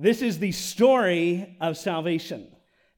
This is the story of salvation.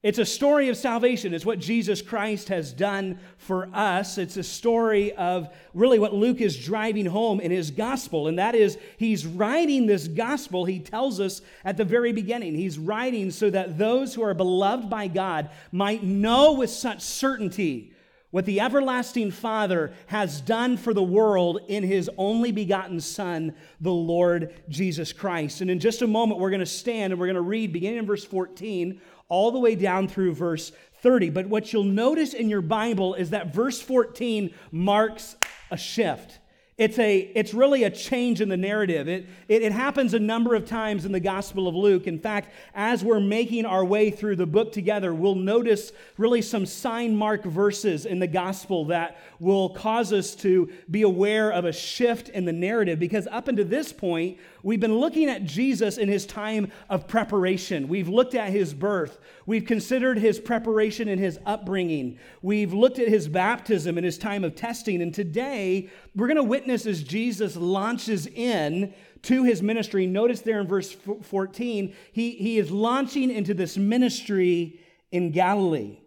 It's a story of salvation. It's what Jesus Christ has done for us. It's a story of really what Luke is driving home in his gospel. And that is, he's writing this gospel, he tells us at the very beginning. He's writing so that those who are beloved by God might know with such certainty what the everlasting Father has done for the world in his only begotten Son, the Lord Jesus Christ. And in just a moment, we're going to stand and we're going to read, beginning in verse 14 all the way down through verse 30. But what you'll notice in your Bible is that verse 14 marks a shift. It's, a, it's really a change in the narrative. It, it, it, happens a number of times in the Gospel of Luke. In fact, as we're making our way through the book together, we'll notice really some sign mark verses in the Gospel that will cause us to be aware of a shift in the narrative. Because up until this point, we've been looking at Jesus in his time of preparation. We've looked at his birth, we've considered his preparation and his upbringing, we've looked at his baptism and his time of testing. And today, we're going to witness as Jesus launches in to his ministry. Notice there in verse 14, he, he is launching into this ministry in Galilee.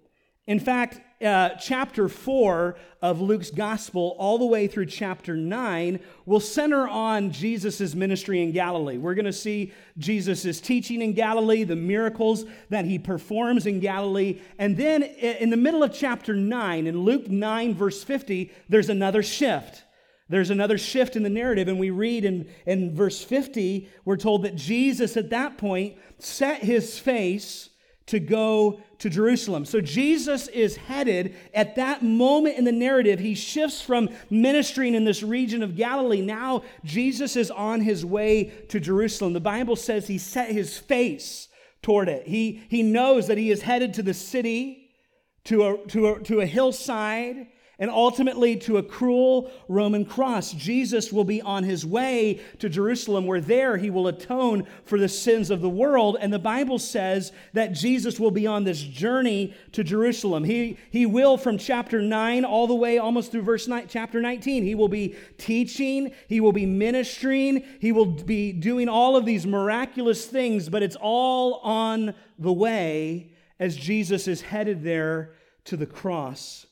In fact, uh, chapter 4 of Luke's gospel, all the way through chapter 9, will center on Jesus' ministry in Galilee. We're going to see Jesus' teaching in Galilee, the miracles that he performs in Galilee. And then in the middle of chapter 9, in Luke 9, verse 50, there's another shift. There's another shift in the narrative, and we read in, in verse 50, we're told that Jesus at that point set his face to go to Jerusalem. So Jesus is headed at that moment in the narrative. He shifts from ministering in this region of Galilee. Now Jesus is on his way to Jerusalem. The Bible says he set his face toward it. He, he knows that he is headed to the city, to a, to a, to a hillside and ultimately to a cruel Roman cross. Jesus will be on his way to Jerusalem, where there he will atone for the sins of the world. And the Bible says that Jesus will be on this journey to Jerusalem. He, he will, from chapter 9 all the way almost through verse 9, chapter 19, he will be teaching, he will be ministering, he will be doing all of these miraculous things, but it's all on the way as Jesus is headed there to the cross.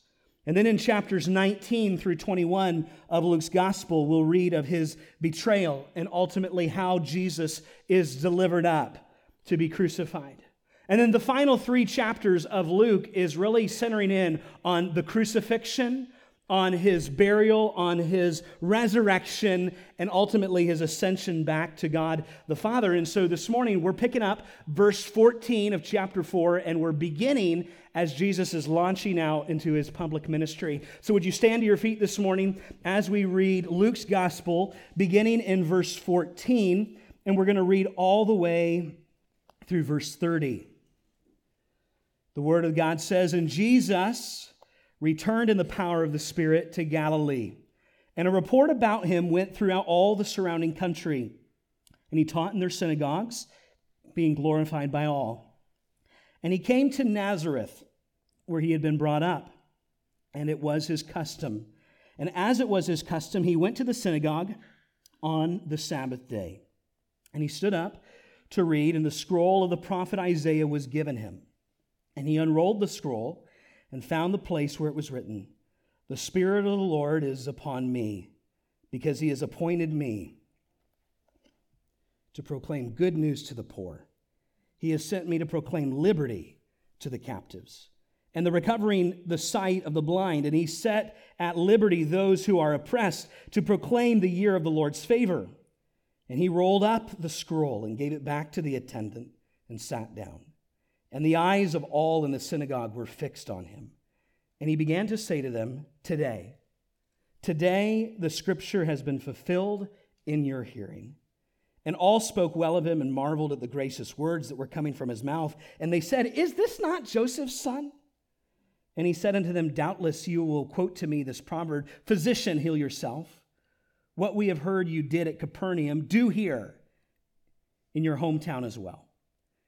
And then in chapters 19 through 21 of Luke's gospel, we'll read of his betrayal and ultimately how Jesus is delivered up to be crucified. And then the final three chapters of Luke is really centering in on the crucifixion, on his burial, on his resurrection, and ultimately his ascension back to God the Father. And so this morning we're picking up verse 14 of chapter 4, and we're beginning as Jesus is launching out into his public ministry. So would you stand to your feet this morning as we read Luke's gospel, beginning in verse 14, and we're going to read all the way through verse 30. The Word of God says, And Jesus returned in the power of the Spirit to Galilee. And a report about him went throughout all the surrounding country. And he taught in their synagogues, being glorified by all. And he came to Nazareth, where he had been brought up. And it was his custom. And as it was his custom, he went to the synagogue on the Sabbath day. And he stood up to read, and the scroll of the prophet Isaiah was given him. And he unrolled the scroll and found the place where it was written The Spirit of the Lord is upon me, because he has appointed me to proclaim good news to the poor. He has sent me to proclaim liberty to the captives and the recovering the sight of the blind. And he set at liberty those who are oppressed to proclaim the year of the Lord's favor. And he rolled up the scroll and gave it back to the attendant and sat down. And the eyes of all in the synagogue were fixed on him. And he began to say to them, Today, today the scripture has been fulfilled in your hearing. And all spoke well of him and marveled at the gracious words that were coming from his mouth. And they said, Is this not Joseph's son? And he said unto them, Doubtless you will quote to me this proverb Physician, heal yourself. What we have heard you did at Capernaum, do here in your hometown as well.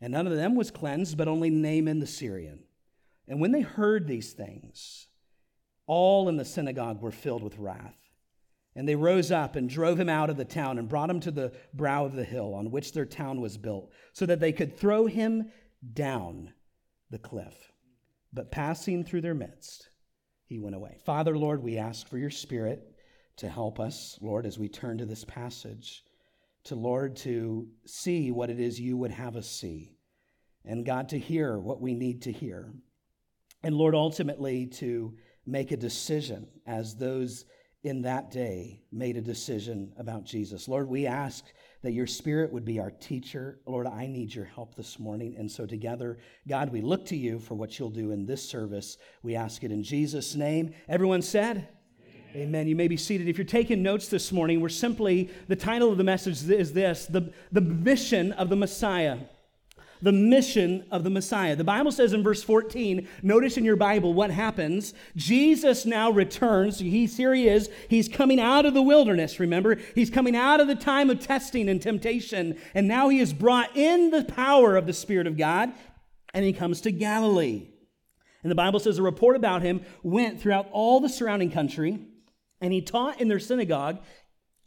and none of them was cleansed, but only Naaman the Syrian. And when they heard these things, all in the synagogue were filled with wrath. And they rose up and drove him out of the town and brought him to the brow of the hill on which their town was built, so that they could throw him down the cliff. But passing through their midst, he went away. Father, Lord, we ask for your spirit to help us, Lord, as we turn to this passage, to, Lord, to see what it is you would have us see, and God, to hear what we need to hear. And Lord, ultimately, to make a decision as those in that day made a decision about Jesus. Lord, we ask that your spirit would be our teacher. Lord, I need your help this morning. And so, together, God, we look to you for what you'll do in this service. We ask it in Jesus' name. Everyone said, Amen. You may be seated. If you're taking notes this morning, we're simply, the title of the message is this the, the mission of the Messiah the mission of the Messiah. The Bible says in verse 14, notice in your Bible what happens. Jesus now returns. He's, here he is. He's coming out of the wilderness, remember? He's coming out of the time of testing and temptation. And now he is brought in the power of the Spirit of God, and he comes to Galilee. And the Bible says a report about him went throughout all the surrounding country, and he taught in their synagogue,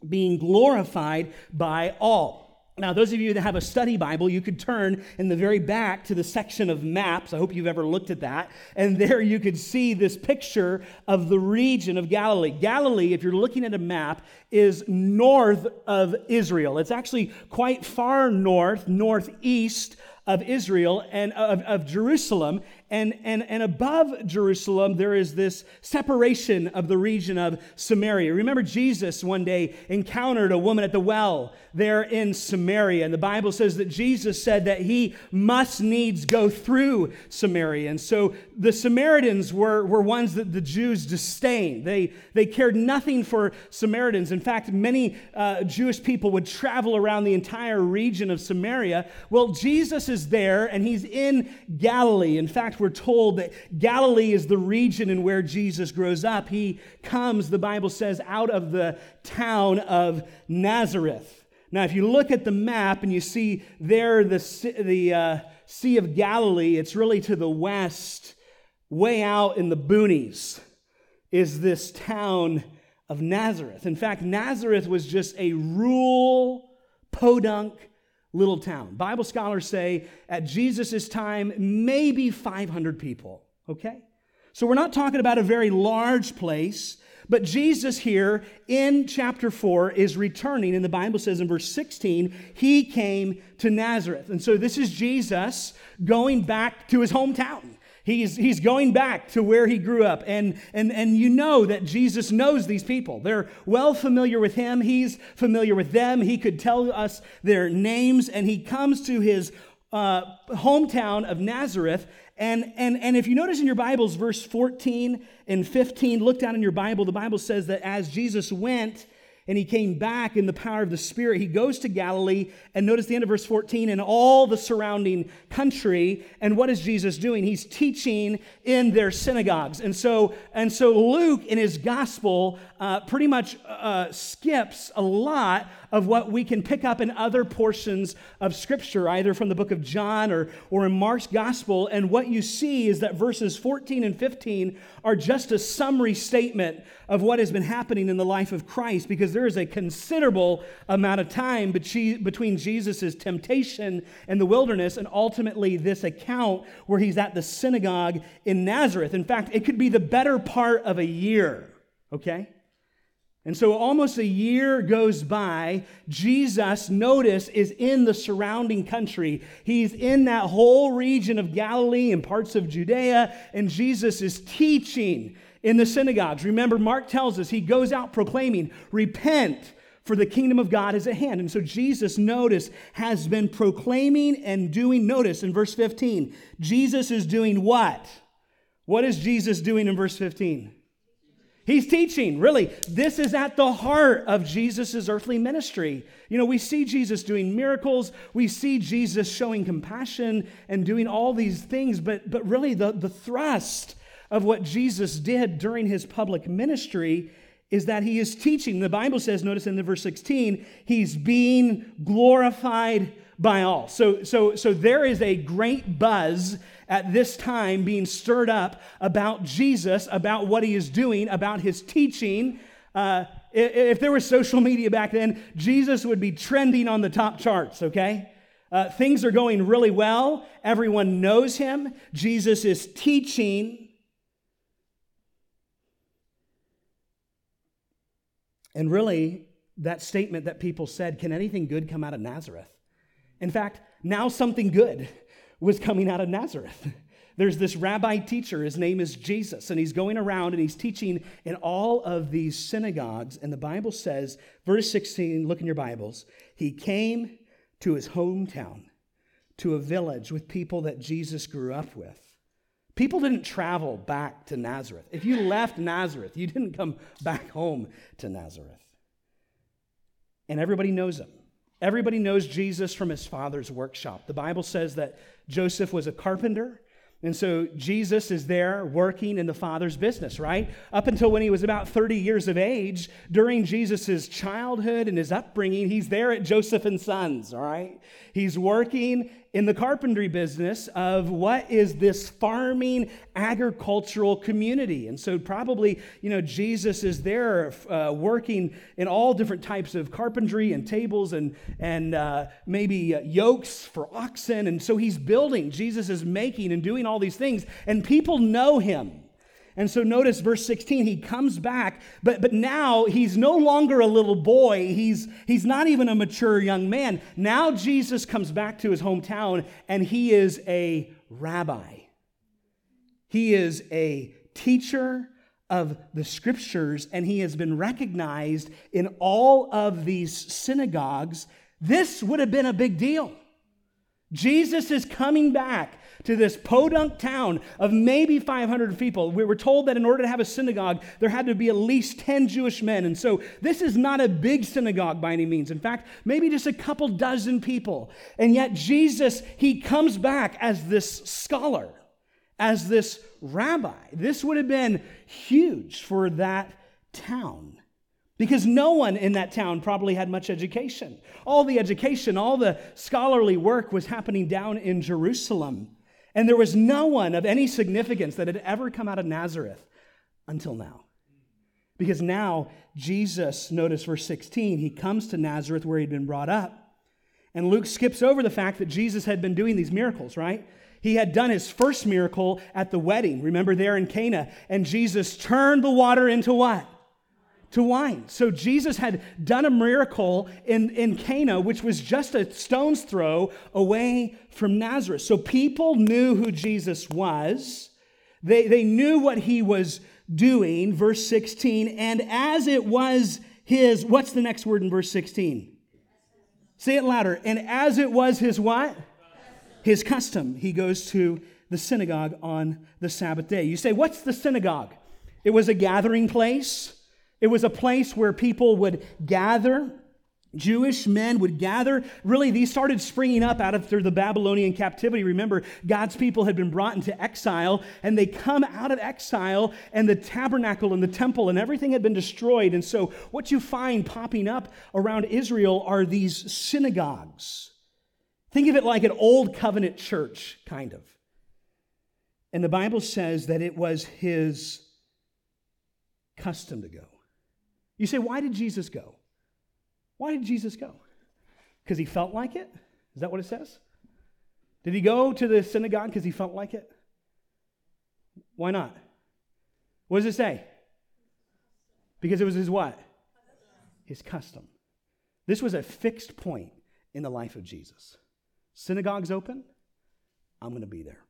being glorified by all. Now, those of you that have a study Bible, you could turn in the very back to the section of maps. I hope you've ever looked at that. And there you could see this picture of the region of Galilee. Galilee, if you're looking at a map, is north of Israel. It's actually quite far north, northeast of Israel and of, of Jerusalem. And, and, and above Jerusalem, there is this separation of the region of Samaria. Remember, Jesus one day encountered a woman at the well there in Samaria. And the Bible says that Jesus said that he must needs go through Samaria. And so the Samaritans were, were ones that the Jews disdained. They, they cared nothing for Samaritans. In fact, many uh, Jewish people would travel around the entire region of Samaria. Well, Jesus is there and he's in Galilee. In fact, we're told that Galilee is the region in where Jesus grows up. He comes, the Bible says, out of the town of Nazareth. Now, if you look at the map and you see there the, the uh, Sea of Galilee, it's really to the west, way out in the boonies, is this town of Nazareth. In fact, Nazareth was just a rural, podunk little town. Bible scholars say at Jesus' time, maybe 500 people, okay? So we're not talking about a very large place, but Jesus here in chapter 4 is returning, and the Bible says in verse 16, he came to Nazareth. And so this is Jesus going back to his hometown. He's, he's going back to where he grew up. And, and, and you know that Jesus knows these people. They're well familiar with him. He's familiar with them. He could tell us their names. And he comes to his uh, hometown of Nazareth. And, and, and if you notice in your Bibles, verse 14 and 15, look down in your Bible. The Bible says that as Jesus went, and he came back in the power of the Spirit. He goes to Galilee, and notice the end of verse 14, and all the surrounding country. And what is Jesus doing? He's teaching in their synagogues. And so, and so Luke, in his gospel, uh, pretty much uh, skips a lot of what we can pick up in other portions of Scripture, either from the book of John or, or in Mark's Gospel. And what you see is that verses 14 and 15 are just a summary statement of what has been happening in the life of Christ, because there is a considerable amount of time between Jesus' temptation in the wilderness and ultimately this account where he's at the synagogue in Nazareth. In fact, it could be the better part of a year, okay? And so almost a year goes by. Jesus, notice, is in the surrounding country. He's in that whole region of Galilee and parts of Judea, and Jesus is teaching in the synagogues. Remember, Mark tells us he goes out proclaiming, Repent, for the kingdom of God is at hand. And so Jesus, notice, has been proclaiming and doing, notice in verse 15, Jesus is doing what? What is Jesus doing in verse 15? He's teaching. Really, this is at the heart of Jesus' earthly ministry. You know, we see Jesus doing miracles, we see Jesus showing compassion and doing all these things, but, but really, the, the thrust of what Jesus did during his public ministry is that he is teaching. The Bible says, notice in the verse 16, he's being glorified by all. So, so, so there is a great buzz at this time being stirred up about Jesus, about what he is doing, about his teaching. Uh, if there was social media back then, Jesus would be trending on the top charts, okay? Uh, things are going really well. Everyone knows him. Jesus is teaching. And really, that statement that people said, can anything good come out of Nazareth? In fact, now something good was coming out of Nazareth. There's this rabbi teacher, his name is Jesus, and he's going around and he's teaching in all of these synagogues. And the Bible says, verse 16, look in your Bibles, he came to his hometown, to a village with people that Jesus grew up with. People didn't travel back to Nazareth. If you left Nazareth, you didn't come back home to Nazareth. And everybody knows him. Everybody knows Jesus from his father's workshop. The Bible says that Joseph was a carpenter. And so Jesus is there working in the Father's business, right? Up until when he was about 30 years of age, during Jesus' childhood and his upbringing, he's there at Joseph and Sons, all right? He's working in the carpentry business of what is this farming agricultural community. And so, probably, you know, Jesus is there uh, working in all different types of carpentry and tables and, and uh, maybe uh, yokes for oxen. And so, he's building, Jesus is making and doing all these things, and people know him. And so notice verse 16, he comes back, but, but now he's no longer a little boy. He's, he's not even a mature young man. Now Jesus comes back to his hometown and he is a rabbi. He is a teacher of the scriptures and he has been recognized in all of these synagogues. This would have been a big deal. Jesus is coming back to this podunk town of maybe 500 people. We were told that in order to have a synagogue, there had to be at least 10 Jewish men. And so this is not a big synagogue by any means. In fact, maybe just a couple dozen people. And yet Jesus, he comes back as this scholar, as this rabbi. This would have been huge for that town because no one in that town probably had much education. All the education, all the scholarly work was happening down in Jerusalem. And there was no one of any significance that had ever come out of Nazareth until now. Because now, Jesus, notice verse 16, he comes to Nazareth where he'd been brought up. And Luke skips over the fact that Jesus had been doing these miracles, right? He had done his first miracle at the wedding, remember there in Cana. And Jesus turned the water into what? To wine. So Jesus had done a miracle in, in Cana, which was just a stone's throw away from Nazareth. So people knew who Jesus was. They, they knew what he was doing, verse 16. And as it was his, what's the next word in verse 16? Say it louder. And as it was his what? His custom. He goes to the synagogue on the Sabbath day. You say, what's the synagogue? It was a gathering place. It was a place where people would gather. Jewish men would gather. Really, these started springing up out of through the Babylonian captivity. Remember, God's people had been brought into exile, and they come out of exile, and the tabernacle and the temple and everything had been destroyed. And so, what you find popping up around Israel are these synagogues. Think of it like an old covenant church, kind of. And the Bible says that it was his custom to go. You say, why did Jesus go? Why did Jesus go? Because he felt like it? Is that what it says? Did he go to the synagogue because he felt like it? Why not? What does it say? Because it was his what? His custom. This was a fixed point in the life of Jesus. Synagogues open, I'm going to be there.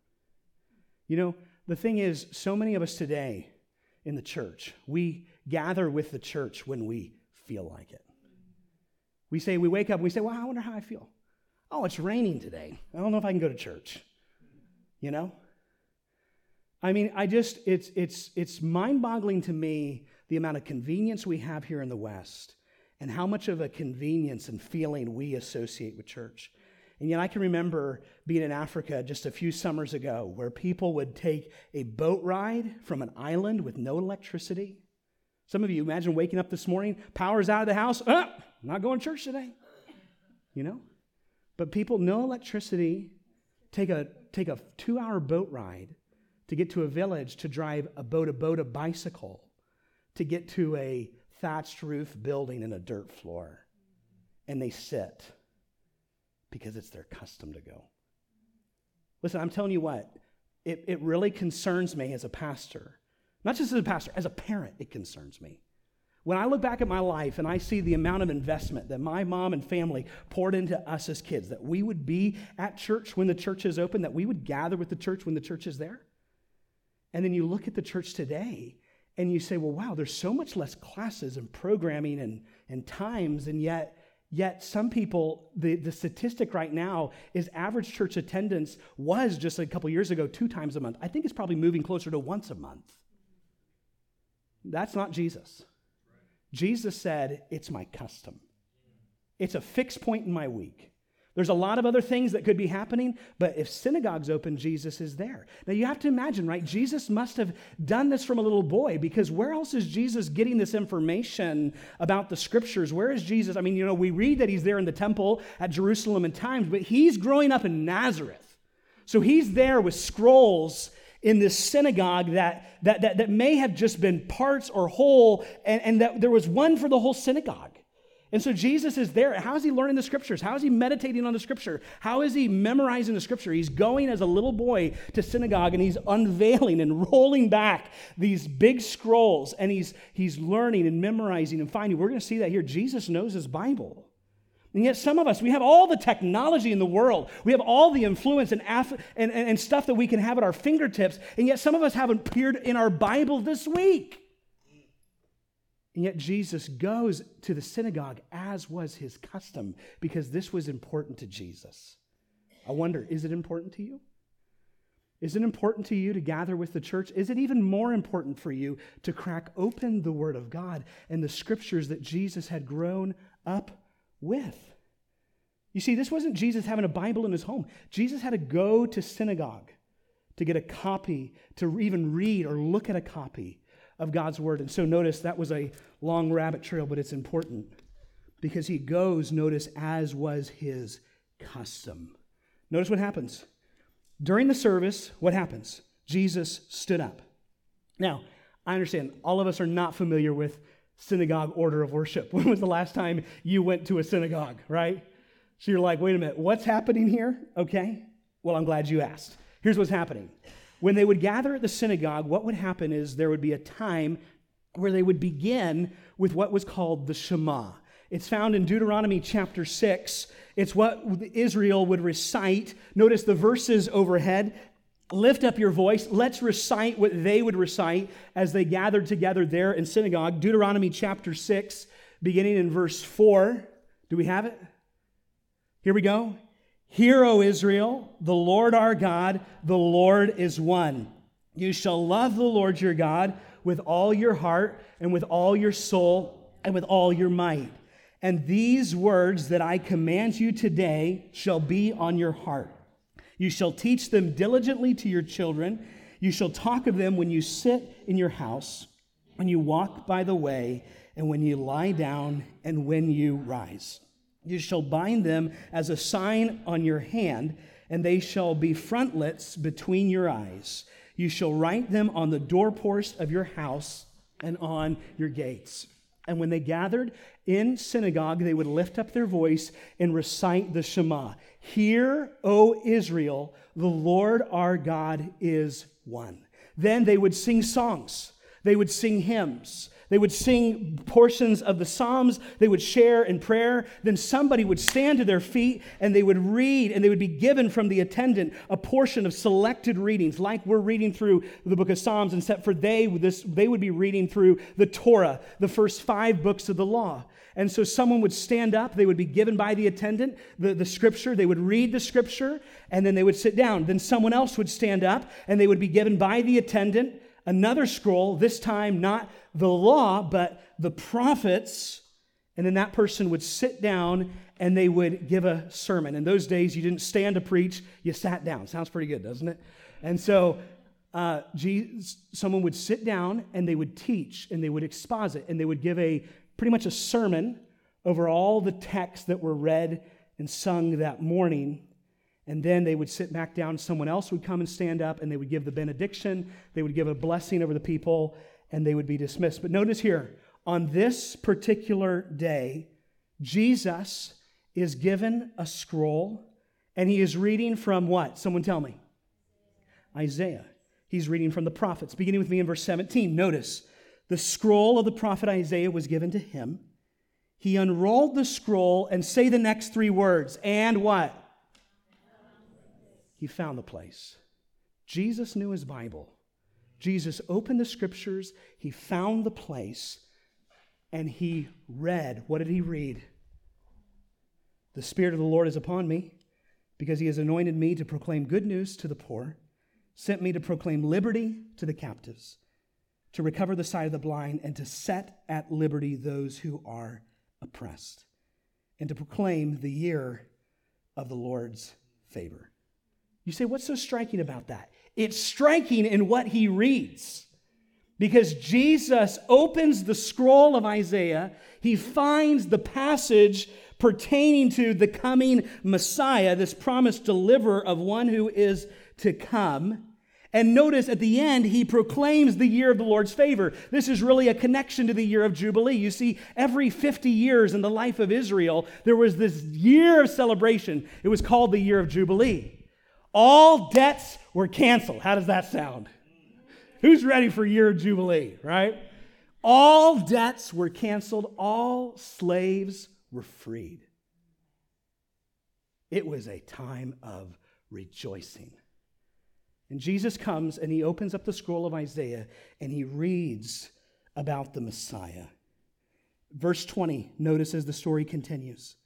You know, the thing is, so many of us today in the church, we gather with the church when we feel like it. We say, we wake up and we say, well, I wonder how I feel. Oh, it's raining today. I don't know if I can go to church. You know? I mean, I just, it's, it's, it's mind boggling to me the amount of convenience we have here in the West and how much of a convenience and feeling we associate with church. And yet, I can remember being in Africa just a few summers ago where people would take a boat ride from an island with no electricity. Some of you imagine waking up this morning, power's out of the house. Ah, not going to church today. You know? But people, no electricity, take a, take a two hour boat ride to get to a village to drive a boat, a boat, a bicycle, to get to a thatched roof building and a dirt floor. And they sit because it's their custom to go. Listen, I'm telling you what, it, it really concerns me as a pastor. Not just as a pastor, as a parent, it concerns me. When I look back at my life and I see the amount of investment that my mom and family poured into us as kids, that we would be at church when the church is open, that we would gather with the church when the church is there. And then you look at the church today and you say, well, wow, there's so much less classes and programming and, and times, and yet Yet, some people, the, the statistic right now is average church attendance was just a couple years ago two times a month. I think it's probably moving closer to once a month. That's not Jesus. Jesus said, It's my custom, it's a fixed point in my week. There's a lot of other things that could be happening, but if synagogue's open, Jesus is there. Now you have to imagine, right? Jesus must have done this from a little boy because where else is Jesus getting this information about the scriptures? Where is Jesus? I mean, you know, we read that he's there in the temple at Jerusalem in times, but he's growing up in Nazareth. So he's there with scrolls in this synagogue that, that, that, that may have just been parts or whole, and, and that there was one for the whole synagogue. And so Jesus is there. How is he learning the scriptures? How is he meditating on the scripture? How is he memorizing the scripture? He's going as a little boy to synagogue and he's unveiling and rolling back these big scrolls and he's, he's learning and memorizing and finding. We're going to see that here. Jesus knows his Bible. And yet, some of us, we have all the technology in the world. We have all the influence and, and, and, and stuff that we can have at our fingertips. And yet, some of us haven't appeared in our Bible this week. And yet Jesus goes to the synagogue as was his custom because this was important to Jesus. I wonder, is it important to you? Is it important to you to gather with the church? Is it even more important for you to crack open the Word of God and the scriptures that Jesus had grown up with? You see, this wasn't Jesus having a Bible in his home. Jesus had to go to synagogue to get a copy, to even read or look at a copy of God's word. And so notice that was a long rabbit trail, but it's important because he goes, notice, as was his custom. Notice what happens. During the service, what happens? Jesus stood up. Now, I understand all of us are not familiar with synagogue order of worship. When was the last time you went to a synagogue, right? So you're like, wait a minute, what's happening here? Okay. Well, I'm glad you asked. Here's what's happening when they would gather at the synagogue, what would happen is there would be a time where they would begin with what was called the Shema. It's found in Deuteronomy chapter 6. It's what Israel would recite. Notice the verses overhead. Lift up your voice. Let's recite what they would recite as they gathered together there in synagogue. Deuteronomy chapter 6, beginning in verse 4. Do we have it? Here we go. Hear, O Israel, the Lord our God, the Lord is one. You shall love the Lord your God with all your heart and with all your soul and with all your might. And these words that I command you today shall be on your heart. You shall teach them diligently to your children. You shall talk of them when you sit in your house, when you walk by the way, and when you lie down, and when you rise. You shall bind them as a sign on your hand, and they shall be frontlets between your eyes. You shall write them on the doorpost of your house and on your gates. And when they gathered in synagogue, they would lift up their voice and recite the Shema Hear, O Israel, the Lord our God is one. Then they would sing songs, they would sing hymns. They would sing portions of the Psalms, they would share in prayer. Then somebody would stand to their feet and they would read, and they would be given from the attendant a portion of selected readings, like we're reading through the book of Psalms, except for they, this, they would be reading through the Torah, the first five books of the law. And so someone would stand up, they would be given by the attendant the, the scripture, they would read the scripture, and then they would sit down. Then someone else would stand up, and they would be given by the attendant another scroll, this time not the law, but the prophets. And then that person would sit down and they would give a sermon. In those days, you didn't stand to preach, you sat down. Sounds pretty good, doesn't it? And so uh, Jesus, someone would sit down and they would teach and they would exposit and they would give a pretty much a sermon over all the texts that were read and sung that morning. And then they would sit back down. Someone else would come and stand up and they would give the benediction. They would give a blessing over the people and they would be dismissed. But notice here, on this particular day, Jesus is given a scroll and he is reading from what? Someone tell me. Isaiah. He's reading from the prophets. Beginning with me in verse 17. Notice the scroll of the prophet Isaiah was given to him. He unrolled the scroll and say the next three words. And what? He found the place. Jesus knew his Bible. Jesus opened the scriptures, he found the place, and he read. What did he read? The Spirit of the Lord is upon me because he has anointed me to proclaim good news to the poor, sent me to proclaim liberty to the captives, to recover the sight of the blind, and to set at liberty those who are oppressed, and to proclaim the year of the Lord's favor. You say, what's so striking about that? It's striking in what he reads. Because Jesus opens the scroll of Isaiah, he finds the passage pertaining to the coming Messiah, this promised deliverer of one who is to come. And notice at the end, he proclaims the year of the Lord's favor. This is really a connection to the year of Jubilee. You see, every 50 years in the life of Israel, there was this year of celebration. It was called the year of Jubilee. All debts were canceled. How does that sound? Who's ready for year of Jubilee, right? All debts were canceled, all slaves were freed. It was a time of rejoicing. And Jesus comes and he opens up the scroll of Isaiah and he reads about the Messiah. Verse 20, notice as the story continues.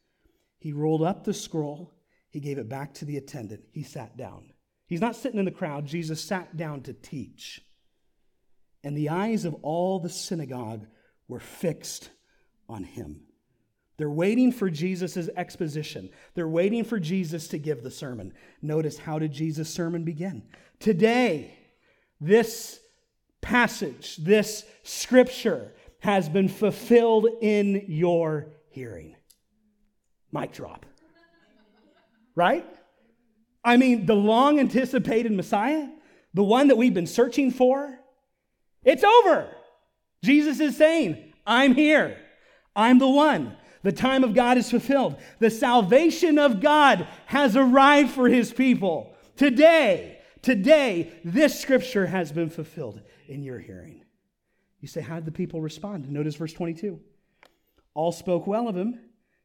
He rolled up the scroll, he gave it back to the attendant, he sat down. He's not sitting in the crowd, Jesus sat down to teach. And the eyes of all the synagogue were fixed on him. They're waiting for Jesus' exposition. They're waiting for Jesus to give the sermon. Notice how did Jesus' sermon begin? Today, this passage, this scripture has been fulfilled in your hearing. Mic drop. Right? I mean, the long anticipated Messiah, the one that we've been searching for, it's over. Jesus is saying, I'm here. I'm the one. The time of God is fulfilled. The salvation of God has arrived for his people. Today, today, this scripture has been fulfilled in your hearing. You say, How did the people respond? Notice verse 22. All spoke well of him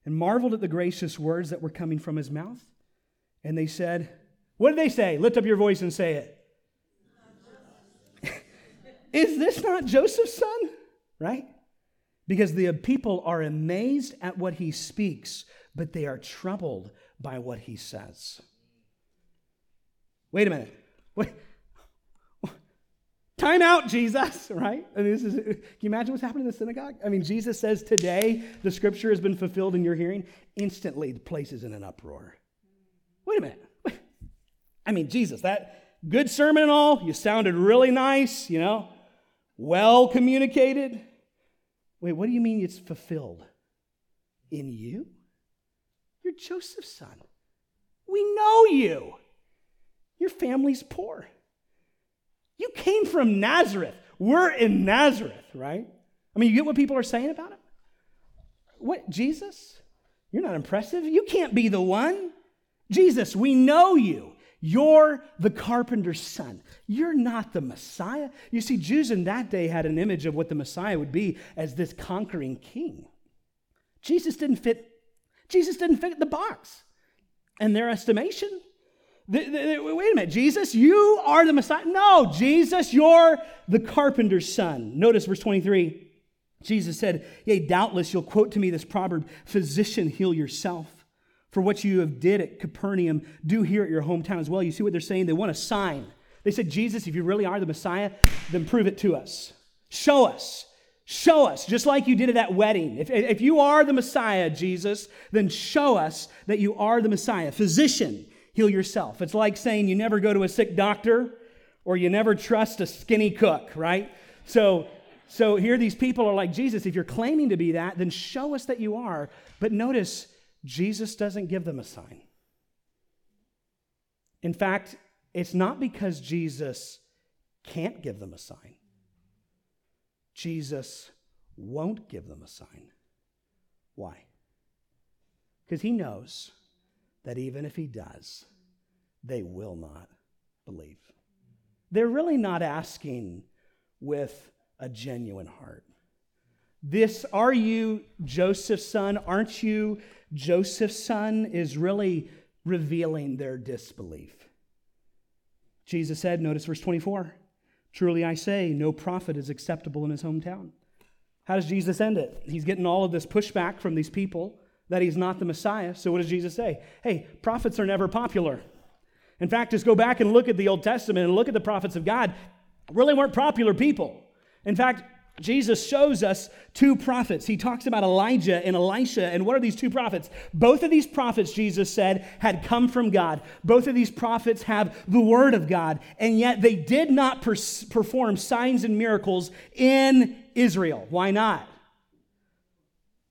and marveled at the gracious words that were coming from his mouth. And they said, What did they say? Lift up your voice and say it. Is this not Joseph's son? Right? because the people are amazed at what he speaks, but they are troubled by what he says. Wait a minute. Wait. Time out, Jesus, right? I mean, this is, can you imagine what's happening in the synagogue? I mean, Jesus says, Today the scripture has been fulfilled in your hearing. Instantly, the place is in an uproar. Wait a minute. I mean, Jesus, that good sermon and all, you sounded really nice, you know, well communicated. Wait, what do you mean it's fulfilled? In you? You're Joseph's son. We know you. Your family's poor. You came from Nazareth. We're in Nazareth, right? I mean, you get what people are saying about him? What, Jesus? You're not impressive. You can't be the one. Jesus, we know you. You're the carpenter's son. You're not the Messiah. You see, Jews in that day had an image of what the Messiah would be as this conquering king. Jesus didn't fit, Jesus didn't fit the box in their estimation. Wait a minute, Jesus, you are the Messiah. No, Jesus, you're the carpenter's son. Notice verse 23. Jesus said, Yea, doubtless you'll quote to me this proverb Physician, heal yourself. For what you have did at Capernaum, do here at your hometown as well. You see what they're saying? They want a sign. They said, Jesus, if you really are the Messiah, then prove it to us. Show us. Show us, just like you did at that wedding. If, if you are the Messiah, Jesus, then show us that you are the Messiah. Physician, heal yourself. It's like saying you never go to a sick doctor or you never trust a skinny cook, right? So, so here these people are like, Jesus, if you're claiming to be that, then show us that you are. But notice, Jesus doesn't give them a sign. In fact, it's not because Jesus can't give them a sign. Jesus won't give them a sign. Why? Because he knows that even if he does, they will not believe. They're really not asking with a genuine heart. This, are you Joseph's son? Aren't you Joseph's son? is really revealing their disbelief. Jesus said, notice verse 24 Truly I say, no prophet is acceptable in his hometown. How does Jesus end it? He's getting all of this pushback from these people that he's not the Messiah. So what does Jesus say? Hey, prophets are never popular. In fact, just go back and look at the Old Testament and look at the prophets of God. Really weren't popular people. In fact, Jesus shows us two prophets. He talks about Elijah and Elisha. And what are these two prophets? Both of these prophets, Jesus said, had come from God. Both of these prophets have the word of God. And yet they did not pers- perform signs and miracles in Israel. Why not?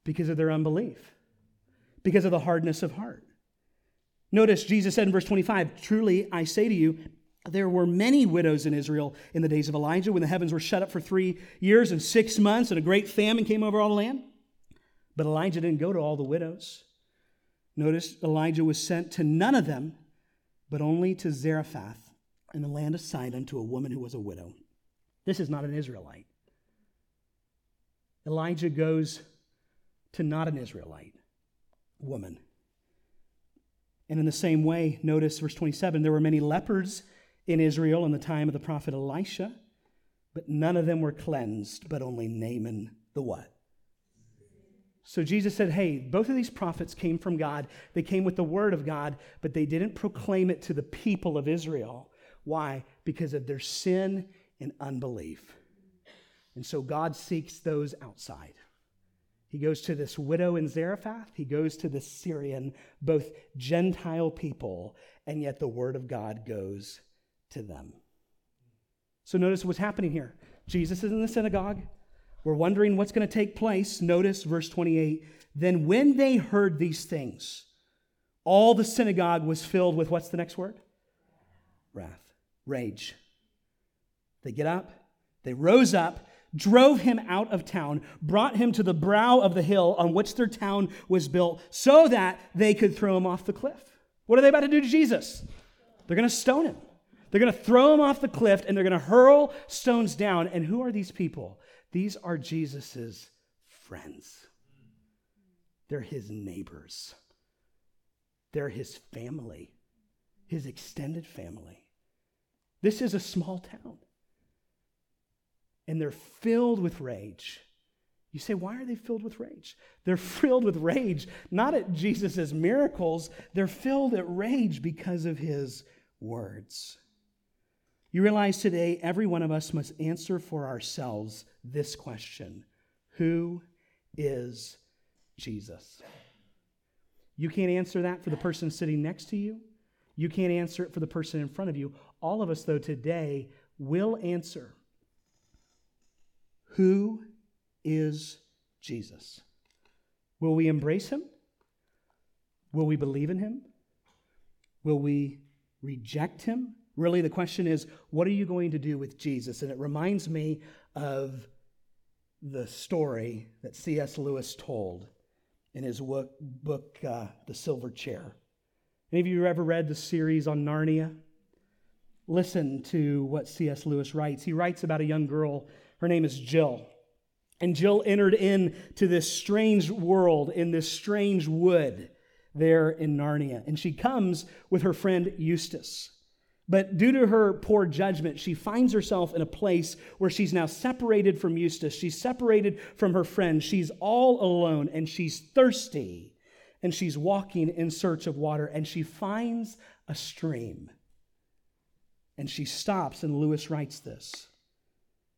Because of their unbelief, because of the hardness of heart. Notice Jesus said in verse 25, Truly I say to you, there were many widows in Israel in the days of Elijah when the heavens were shut up for three years and six months and a great famine came over all the land. But Elijah didn't go to all the widows. Notice Elijah was sent to none of them, but only to Zarephath in the land of Sidon to a woman who was a widow. This is not an Israelite. Elijah goes to not an Israelite woman. And in the same way, notice verse 27 there were many lepers in Israel in the time of the prophet Elisha, but none of them were cleansed, but only Naaman the what? So Jesus said, Hey, both of these prophets came from God. They came with the word of God, but they didn't proclaim it to the people of Israel. Why? Because of their sin and unbelief. And so God seeks those outside. He goes to this widow in Zarephath. He goes to the Syrian, both Gentile people, and yet the word of God goes to them. So notice what's happening here. Jesus is in the synagogue. We're wondering what's going to take place. Notice verse 28. Then when they heard these things, all the synagogue was filled with what's the next word? Wrath, rage. They get up, they rose up, drove him out of town, brought him to the brow of the hill on which their town was built, so that they could throw him off the cliff. What are they about to do to Jesus? They're going to stone him. They're going to throw him off the cliff and they're going to hurl stones down. And who are these people? These are Jesus's friends. They're his neighbors. They're his family, his extended family. This is a small town. And they're filled with rage. You say, why are they filled with rage? They're filled with rage, not at Jesus' miracles, they're filled at rage because of his words. You realize today every one of us must answer for ourselves this question Who is Jesus? You can't answer that for the person sitting next to you. You can't answer it for the person in front of you. All of us, though, today will answer Who is Jesus? Will we embrace him? Will we believe in him? Will we reject him? Really, the question is, what are you going to do with Jesus? And it reminds me of the story that C.S. Lewis told in his book, uh, The Silver Chair. Any of you ever read the series on Narnia? Listen to what C.S. Lewis writes. He writes about a young girl. Her name is Jill. And Jill entered into this strange world in this strange wood there in Narnia. And she comes with her friend Eustace. But due to her poor judgment, she finds herself in a place where she's now separated from Eustace. She's separated from her friends. She's all alone and she's thirsty and she's walking in search of water and she finds a stream. And she stops, and Lewis writes this.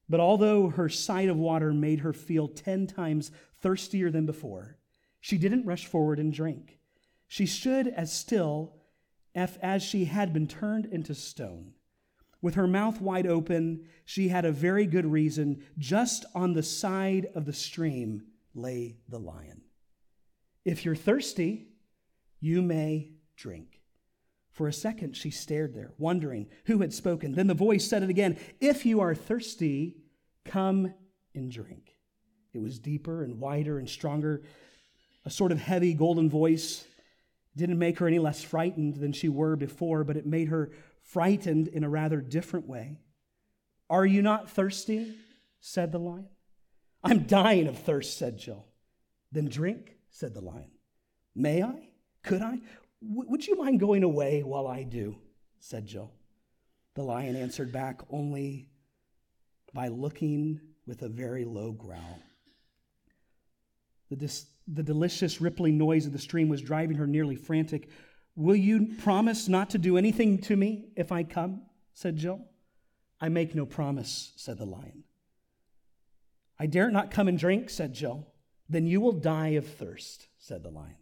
But although her sight of water made her feel 10 times thirstier than before, she didn't rush forward and drink. She stood as still as she had been turned into stone. With her mouth wide open, she had a very good reason. Just on the side of the stream lay the lion. If you're thirsty, you may drink. For a second, she stared there, wondering who had spoken. Then the voice said it again If you are thirsty, come and drink. It was deeper and wider and stronger, a sort of heavy golden voice. Didn't make her any less frightened than she were before, but it made her frightened in a rather different way. Are you not thirsty? said the lion. I'm dying of thirst, said Jill. Then drink, said the lion. May I? Could I? W- would you mind going away while I do? said Jill. The lion answered back only by looking with a very low growl. The, dis- the delicious rippling noise of the stream was driving her nearly frantic. Will you promise not to do anything to me if I come? said Jill. I make no promise, said the lion. I dare not come and drink, said Jill. Then you will die of thirst, said the lion.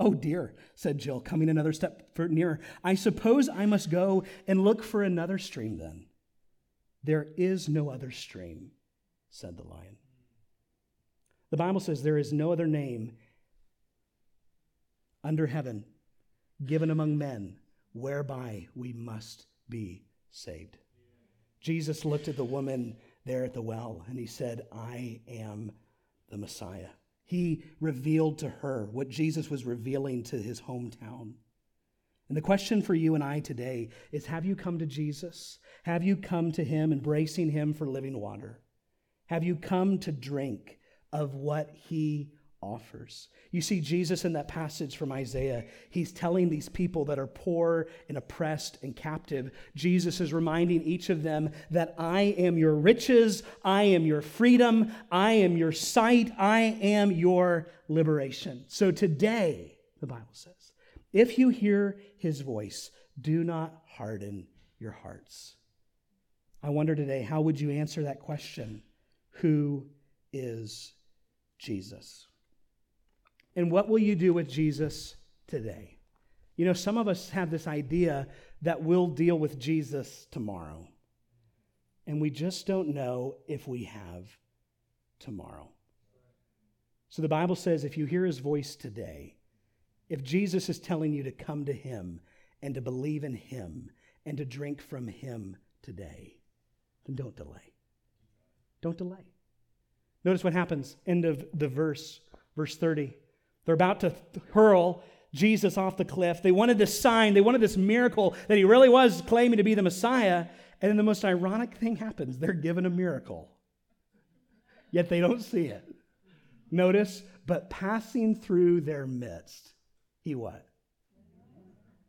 Oh dear, said Jill, coming another step nearer. I suppose I must go and look for another stream then. There is no other stream, said the lion. The Bible says there is no other name under heaven given among men whereby we must be saved. Jesus looked at the woman there at the well and he said, I am the Messiah. He revealed to her what Jesus was revealing to his hometown. And the question for you and I today is Have you come to Jesus? Have you come to him, embracing him for living water? Have you come to drink of what he offers. You see Jesus in that passage from Isaiah. He's telling these people that are poor and oppressed and captive, Jesus is reminding each of them that I am your riches, I am your freedom, I am your sight, I am your liberation. So today, the Bible says, if you hear his voice, do not harden your hearts. I wonder today, how would you answer that question? Who is Jesus? And what will you do with Jesus today? You know, some of us have this idea that we'll deal with Jesus tomorrow. And we just don't know if we have tomorrow. So the Bible says if you hear his voice today, if Jesus is telling you to come to him and to believe in him and to drink from him today, then don't delay. Don't delay. Notice what happens. End of the verse, verse 30. They're about to hurl Jesus off the cliff. They wanted this sign, they wanted this miracle that he really was claiming to be the Messiah. And then the most ironic thing happens they're given a miracle, yet they don't see it. Notice, but passing through their midst, he what?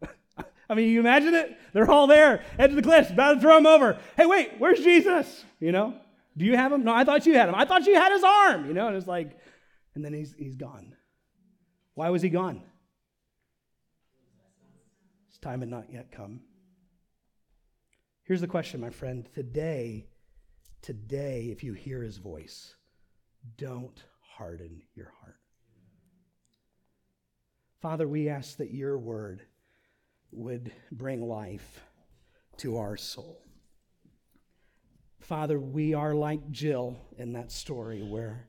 I mean, you imagine it? They're all there, edge of the cliff, about to throw him over. Hey, wait, where's Jesus? You know? Do you have him? No, I thought you had him. I thought you had his arm, you know? And it's like, and then he's, he's gone. Why was he gone? His time had not yet come. Here's the question, my friend. Today, today, if you hear his voice, don't harden your heart. Father, we ask that your word would bring life to our soul. Father, we are like Jill in that story where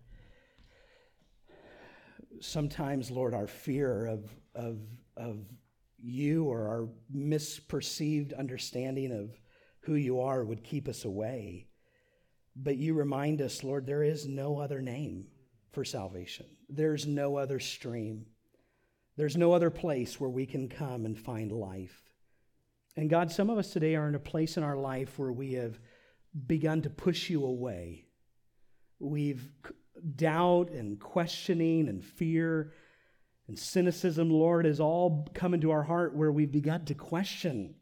sometimes, Lord, our fear of, of, of you or our misperceived understanding of who you are would keep us away. But you remind us, Lord, there is no other name for salvation, there's no other stream, there's no other place where we can come and find life. And God, some of us today are in a place in our life where we have begun to push you away. We've doubt and questioning and fear and cynicism, Lord, has all come into our heart where we've begun to question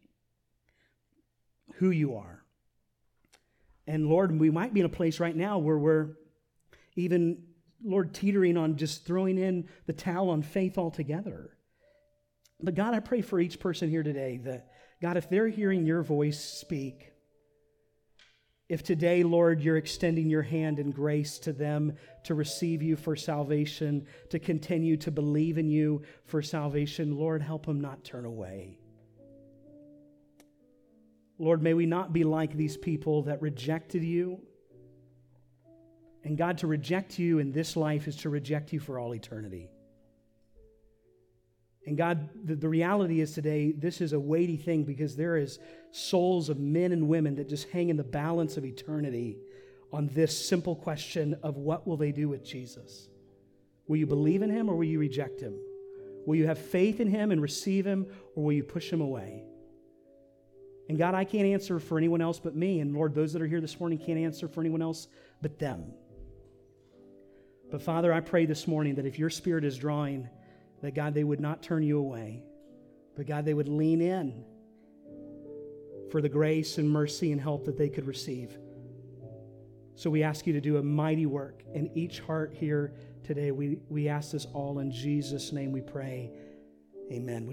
who you are. And Lord, we might be in a place right now where we're even, Lord, teetering on just throwing in the towel on faith altogether. But God, I pray for each person here today that God, if they're hearing your voice speak, if today, Lord, you're extending your hand in grace to them to receive you for salvation, to continue to believe in you for salvation, Lord, help them not turn away. Lord, may we not be like these people that rejected you. And God, to reject you in this life is to reject you for all eternity. And God, the, the, reality is today, this is a weighty thing because there is souls of men and women that just hang in the balance of eternity on this simple question of what will they do with Jesus? Will you believe in him or will you reject him? Will you have faith in him and receive him or will you push him away? And God, I can't answer for anyone else but me. And Lord, those that are here this morning can't answer for anyone else but them. But Father, I pray this morning that if your spirit is drawing, that God, they would not turn you away, but God, they would lean in for the grace and mercy and help that they could receive. So we ask you to do a mighty work in each heart here today. We, we ask this all in Jesus' name we pray. Amen.